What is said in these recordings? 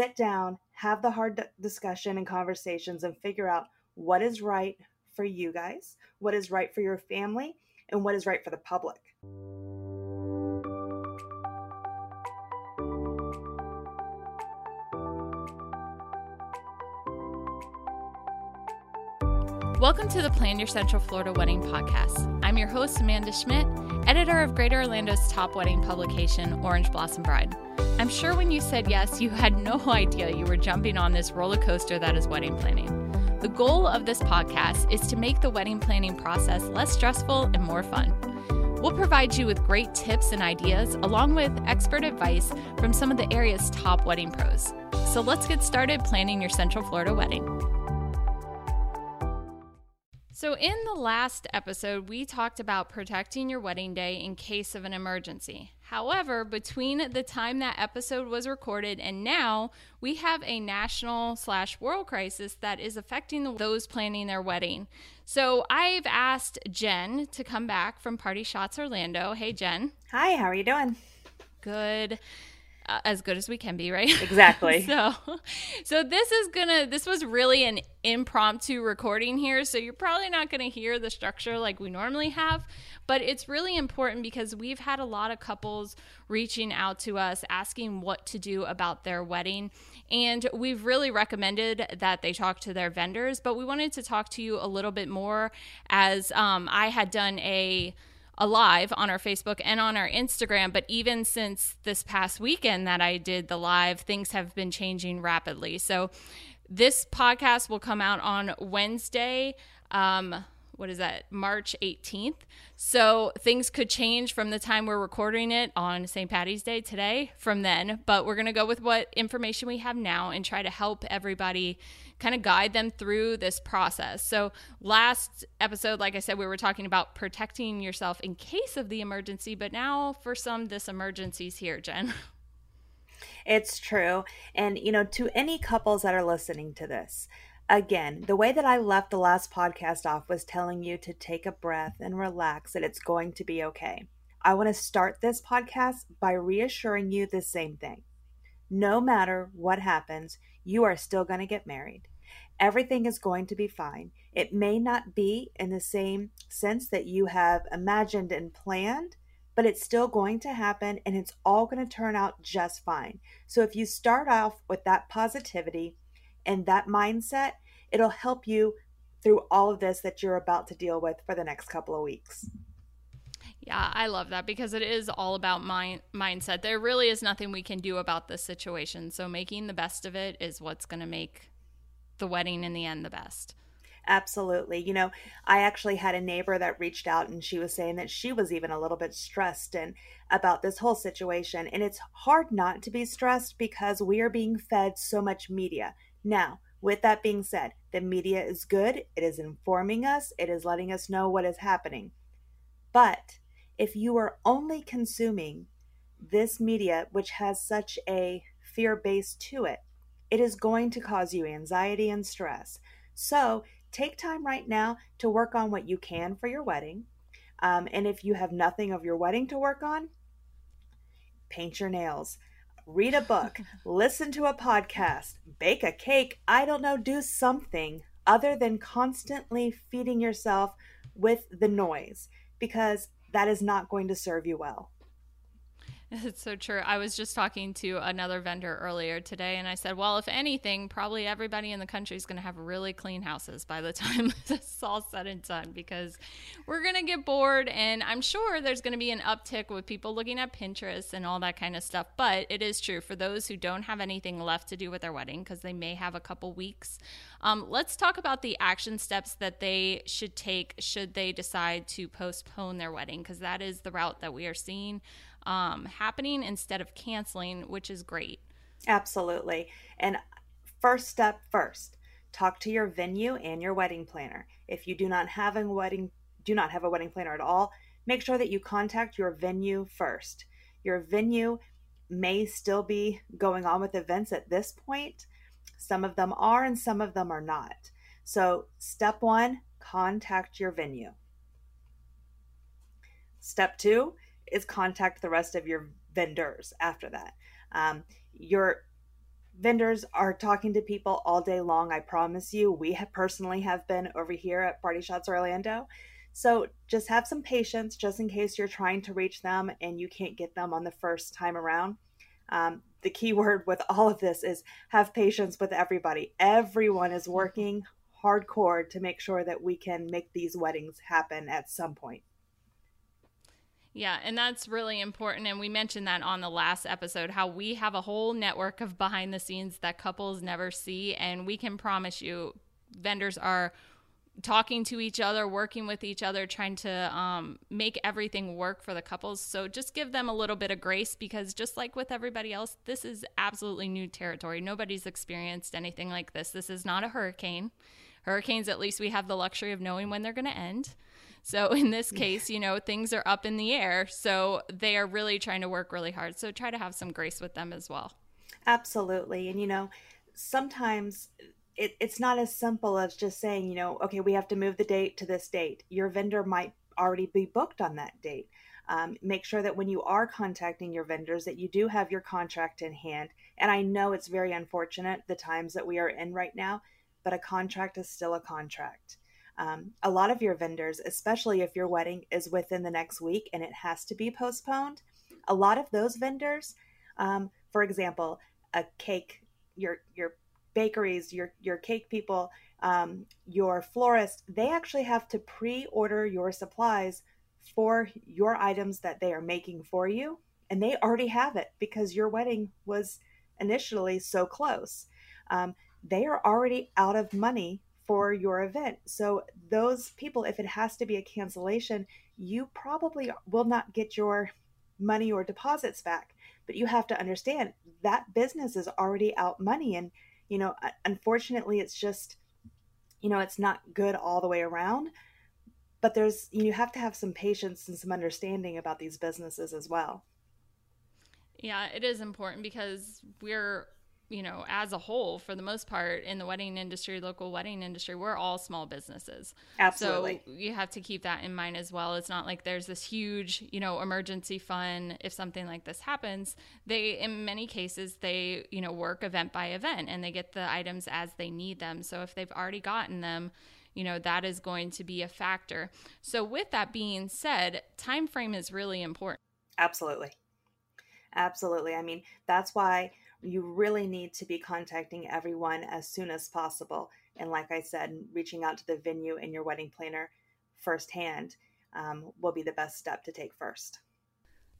sit down, have the hard discussion and conversations, and figure out what is right for you guys, what is right for your family, and what is right for the public. Welcome to the Plan Your Central Florida Wedding podcast. I'm your host, Amanda Schmidt, editor of Greater Orlando's top wedding publication, Orange Blossom Bride. I'm sure when you said yes, you had no idea you were jumping on this roller coaster that is wedding planning. The goal of this podcast is to make the wedding planning process less stressful and more fun. We'll provide you with great tips and ideas, along with expert advice from some of the area's top wedding pros. So let's get started planning your Central Florida wedding. So, in the last episode, we talked about protecting your wedding day in case of an emergency. However, between the time that episode was recorded and now, we have a national slash world crisis that is affecting those planning their wedding. So, I've asked Jen to come back from Party Shots Orlando. Hey, Jen. Hi, how are you doing? Good as good as we can be, right? Exactly. so, so this is gonna. This was really an impromptu recording here, so you're probably not gonna hear the structure like we normally have. But it's really important because we've had a lot of couples reaching out to us asking what to do about their wedding. And we've really recommended that they talk to their vendors, but we wanted to talk to you a little bit more as um, I had done a live on our Facebook and on our Instagram. But even since this past weekend that I did the live, things have been changing rapidly. So this podcast will come out on Wednesday. Um, what is that, March 18th. So things could change from the time we're recording it on St. Patty's Day today from then. But we're going to go with what information we have now and try to help everybody kind of guide them through this process. So, last episode, like I said, we were talking about protecting yourself in case of the emergency, but now for some, this emergency's here, Jen. It's true. And, you know, to any couples that are listening to this, again, the way that I left the last podcast off was telling you to take a breath and relax, that it's going to be okay. I want to start this podcast by reassuring you the same thing. No matter what happens, you are still going to get married. Everything is going to be fine. It may not be in the same sense that you have imagined and planned, but it's still going to happen and it's all going to turn out just fine. So if you start off with that positivity and that mindset, it'll help you through all of this that you're about to deal with for the next couple of weeks. Yeah, I love that because it is all about mind mindset. There really is nothing we can do about this situation. So making the best of it is what's going to make the wedding in the end the best. Absolutely. You know, I actually had a neighbor that reached out and she was saying that she was even a little bit stressed and about this whole situation. And it's hard not to be stressed because we are being fed so much media. Now, with that being said, the media is good. It is informing us. It is letting us know what is happening. But if you are only consuming this media, which has such a fear base to it, it is going to cause you anxiety and stress. So take time right now to work on what you can for your wedding. Um, and if you have nothing of your wedding to work on, paint your nails, read a book, listen to a podcast, bake a cake. I don't know, do something other than constantly feeding yourself with the noise because that is not going to serve you well. It's so true. I was just talking to another vendor earlier today, and I said, well, if anything, probably everybody in the country is going to have really clean houses by the time this is all said and done because we're going to get bored. And I'm sure there's going to be an uptick with people looking at Pinterest and all that kind of stuff. But it is true for those who don't have anything left to do with their wedding because they may have a couple weeks. Um, let's talk about the action steps that they should take should they decide to postpone their wedding because that is the route that we are seeing um, happening instead of canceling, which is great. Absolutely. And first step first, talk to your venue and your wedding planner. If you do not have a wedding do not have a wedding planner at all, make sure that you contact your venue first. Your venue may still be going on with events at this point. Some of them are and some of them are not. So, step 1, contact your venue. Step 2, is contact the rest of your vendors after that. Um, your vendors are talking to people all day long. I promise you, we have personally have been over here at Party Shots Orlando. So just have some patience just in case you're trying to reach them and you can't get them on the first time around. Um, the key word with all of this is have patience with everybody. Everyone is working hardcore to make sure that we can make these weddings happen at some point. Yeah, and that's really important. And we mentioned that on the last episode how we have a whole network of behind the scenes that couples never see. And we can promise you, vendors are talking to each other, working with each other, trying to um, make everything work for the couples. So just give them a little bit of grace because, just like with everybody else, this is absolutely new territory. Nobody's experienced anything like this. This is not a hurricane. Hurricanes, at least we have the luxury of knowing when they're going to end. So in this case, you know, things are up in the air. So they are really trying to work really hard. So try to have some grace with them as well. Absolutely. And, you know, sometimes it, it's not as simple as just saying, you know, okay, we have to move the date to this date. Your vendor might already be booked on that date. Um, make sure that when you are contacting your vendors that you do have your contract in hand and i know it's very unfortunate the times that we are in right now but a contract is still a contract um, a lot of your vendors especially if your wedding is within the next week and it has to be postponed a lot of those vendors um, for example a cake your your bakeries, your your cake people, um, your florist, they actually have to pre-order your supplies for your items that they are making for you, and they already have it because your wedding was initially so close. Um, they are already out of money for your event. So those people, if it has to be a cancellation, you probably will not get your money or deposits back. But you have to understand that business is already out money and you know unfortunately it's just you know it's not good all the way around but there's you have to have some patience and some understanding about these businesses as well yeah it is important because we're you know, as a whole, for the most part, in the wedding industry, local wedding industry, we're all small businesses. Absolutely. So you have to keep that in mind as well. It's not like there's this huge, you know, emergency fund if something like this happens. They, in many cases, they, you know, work event by event and they get the items as they need them. So if they've already gotten them, you know that is going to be a factor so with that being said time frame is really important absolutely absolutely i mean that's why you really need to be contacting everyone as soon as possible. And like I said, reaching out to the venue and your wedding planner firsthand um, will be the best step to take first.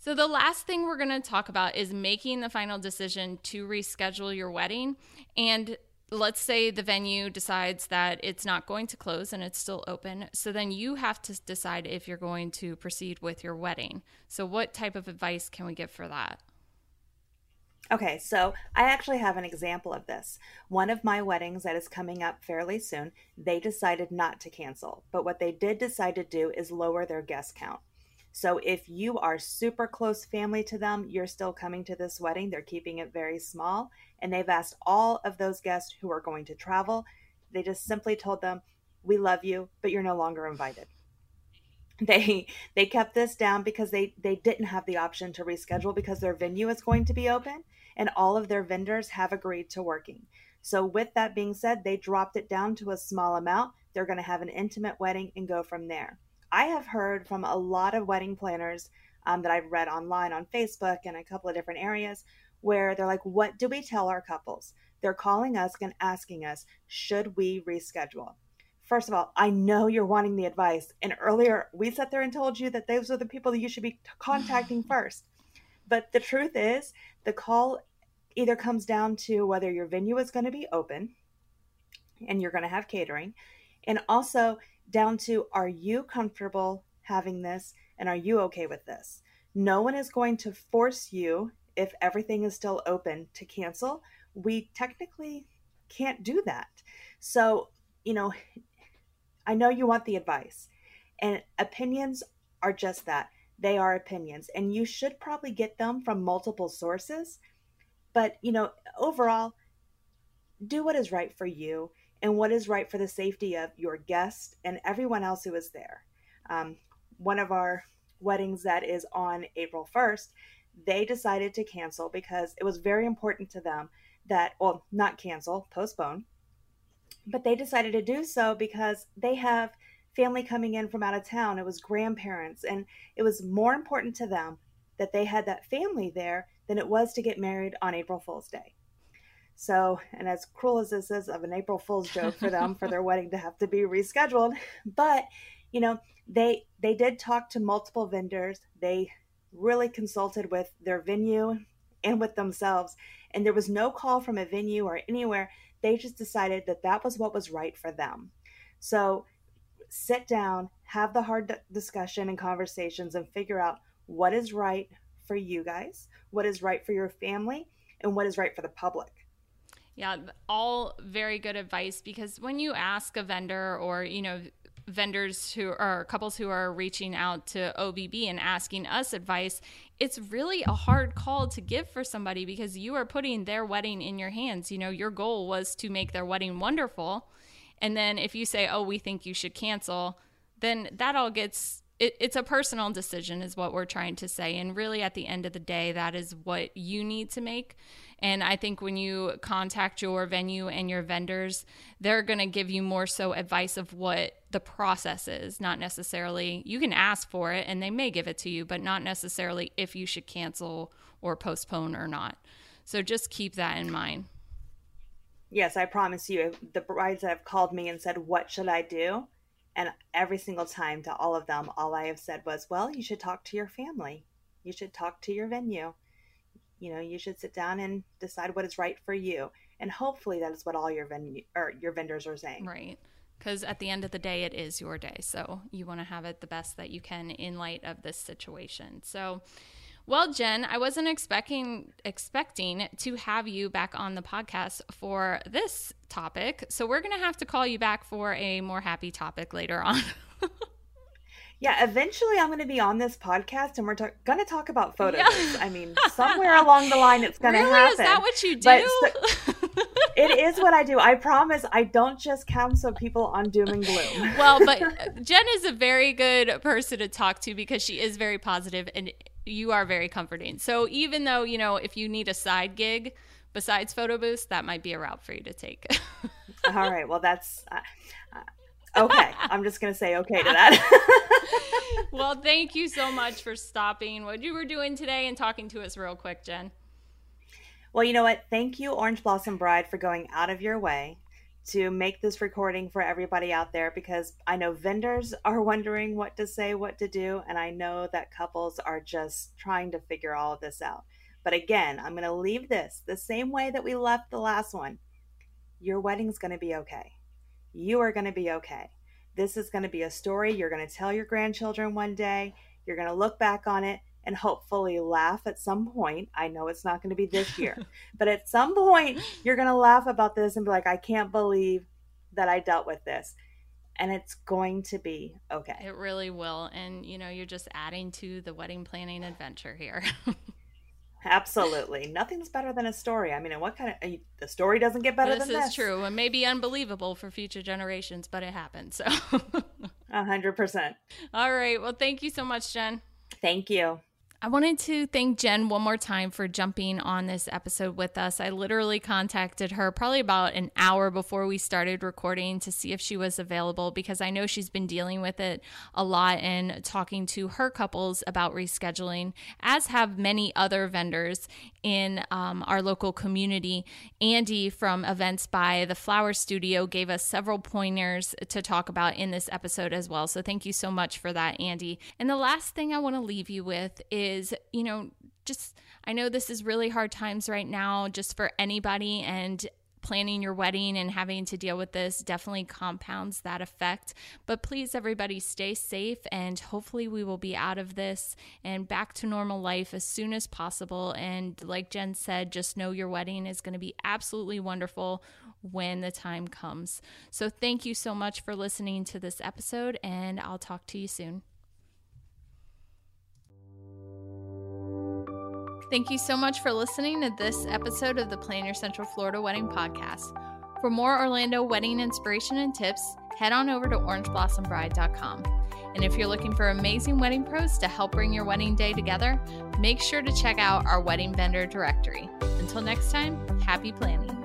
So, the last thing we're going to talk about is making the final decision to reschedule your wedding. And let's say the venue decides that it's not going to close and it's still open. So, then you have to decide if you're going to proceed with your wedding. So, what type of advice can we give for that? Okay, so I actually have an example of this. One of my weddings that is coming up fairly soon, they decided not to cancel, but what they did decide to do is lower their guest count. So if you are super close family to them, you're still coming to this wedding. They're keeping it very small, and they've asked all of those guests who are going to travel. They just simply told them, "We love you, but you're no longer invited." They they kept this down because they they didn't have the option to reschedule because their venue is going to be open and all of their vendors have agreed to working. So, with that being said, they dropped it down to a small amount. They're going to have an intimate wedding and go from there. I have heard from a lot of wedding planners um, that I've read online on Facebook and a couple of different areas where they're like, What do we tell our couples? They're calling us and asking us, Should we reschedule? First of all, I know you're wanting the advice. And earlier, we sat there and told you that those are the people that you should be contacting first. But the truth is, the call either comes down to whether your venue is going to be open and you're going to have catering, and also down to are you comfortable having this and are you okay with this? No one is going to force you if everything is still open to cancel. We technically can't do that. So, you know, I know you want the advice, and opinions are just that. They are opinions, and you should probably get them from multiple sources but, you know, overall, do what is right for you and what is right for the safety of your guest and everyone else who is there. Um, one of our weddings that is on April 1st, they decided to cancel because it was very important to them that, well, not cancel, postpone, but they decided to do so because they have family coming in from out of town. It was grandparents, and it was more important to them that they had that family there than it was to get married on April Fool's Day. So, and as cruel as this is of an April Fool's joke for them for their wedding to have to be rescheduled, but you know, they they did talk to multiple vendors. They really consulted with their venue and with themselves, and there was no call from a venue or anywhere. They just decided that that was what was right for them. So, sit down, have the hard discussion and conversations, and figure out what is right for you guys, what is right for your family, and what is right for the public. Yeah, all very good advice because when you ask a vendor or, you know, vendors who are couples who are reaching out to OBB and asking us advice, it's really a hard call to give for somebody because you are putting their wedding in your hands. You know, your goal was to make their wedding wonderful. And then if you say, oh, we think you should cancel, then that all gets it, it's a personal decision is what we're trying to say and really at the end of the day that is what you need to make and i think when you contact your venue and your vendors they're going to give you more so advice of what the process is not necessarily you can ask for it and they may give it to you but not necessarily if you should cancel or postpone or not so just keep that in mind yes i promise you the brides that have called me and said what should i do and every single time to all of them, all I have said was, well, you should talk to your family. You should talk to your venue. You know, you should sit down and decide what is right for you. And hopefully that is what all your venue or your vendors are saying. Right. Because at the end of the day, it is your day. So you want to have it the best that you can in light of this situation. So, well, Jen, I wasn't expecting expecting to have you back on the podcast for this topic. So we're going to have to call you back for a more happy topic later on. yeah, eventually I'm going to be on this podcast and we're ta- going to talk about photos. Yeah. I mean, somewhere along the line it's going to really? happen. Is that what you do? So- it is what I do. I promise I don't just counsel people on doom and gloom. well, but Jen is a very good person to talk to because she is very positive and you are very comforting. So even though, you know, if you need a side gig besides photo booths, that might be a route for you to take. All right. Well, that's uh, okay. I'm just going to say okay to that. well, thank you so much for stopping what you were doing today and talking to us real quick, Jen. Well, you know what? Thank you, Orange Blossom Bride, for going out of your way to make this recording for everybody out there because I know vendors are wondering what to say, what to do, and I know that couples are just trying to figure all of this out. But again, I'm going to leave this the same way that we left the last one. Your wedding's going to be okay. You are going to be okay. This is going to be a story you're going to tell your grandchildren one day. You're going to look back on it and hopefully laugh at some point. I know it's not going to be this year, but at some point, you're going to laugh about this and be like, I can't believe that I dealt with this. And it's going to be okay. It really will. And, you know, you're just adding to the wedding planning adventure here. Absolutely. Nothing's better than a story. I mean, what kind of eh, the story doesn't get better this than this. This is true. It may be unbelievable for future generations, but it happened. So, a hundred percent. All right. Well, thank you so much, Jen. Thank you. I wanted to thank Jen one more time for jumping on this episode with us. I literally contacted her probably about an hour before we started recording to see if she was available because I know she's been dealing with it a lot and talking to her couples about rescheduling, as have many other vendors in um, our local community. Andy from Events by the Flower Studio gave us several pointers to talk about in this episode as well. So thank you so much for that, Andy. And the last thing I want to leave you with is is, you know, just I know this is really hard times right now just for anybody and planning your wedding and having to deal with this definitely compounds that effect. But please, everybody, stay safe and hopefully we will be out of this and back to normal life as soon as possible. And like Jen said, just know your wedding is going to be absolutely wonderful when the time comes. So thank you so much for listening to this episode, and I'll talk to you soon. Thank you so much for listening to this episode of the Plan Your Central Florida Wedding Podcast. For more Orlando wedding inspiration and tips, head on over to orangeblossombride.com. And if you're looking for amazing wedding pros to help bring your wedding day together, make sure to check out our wedding vendor directory. Until next time, happy planning.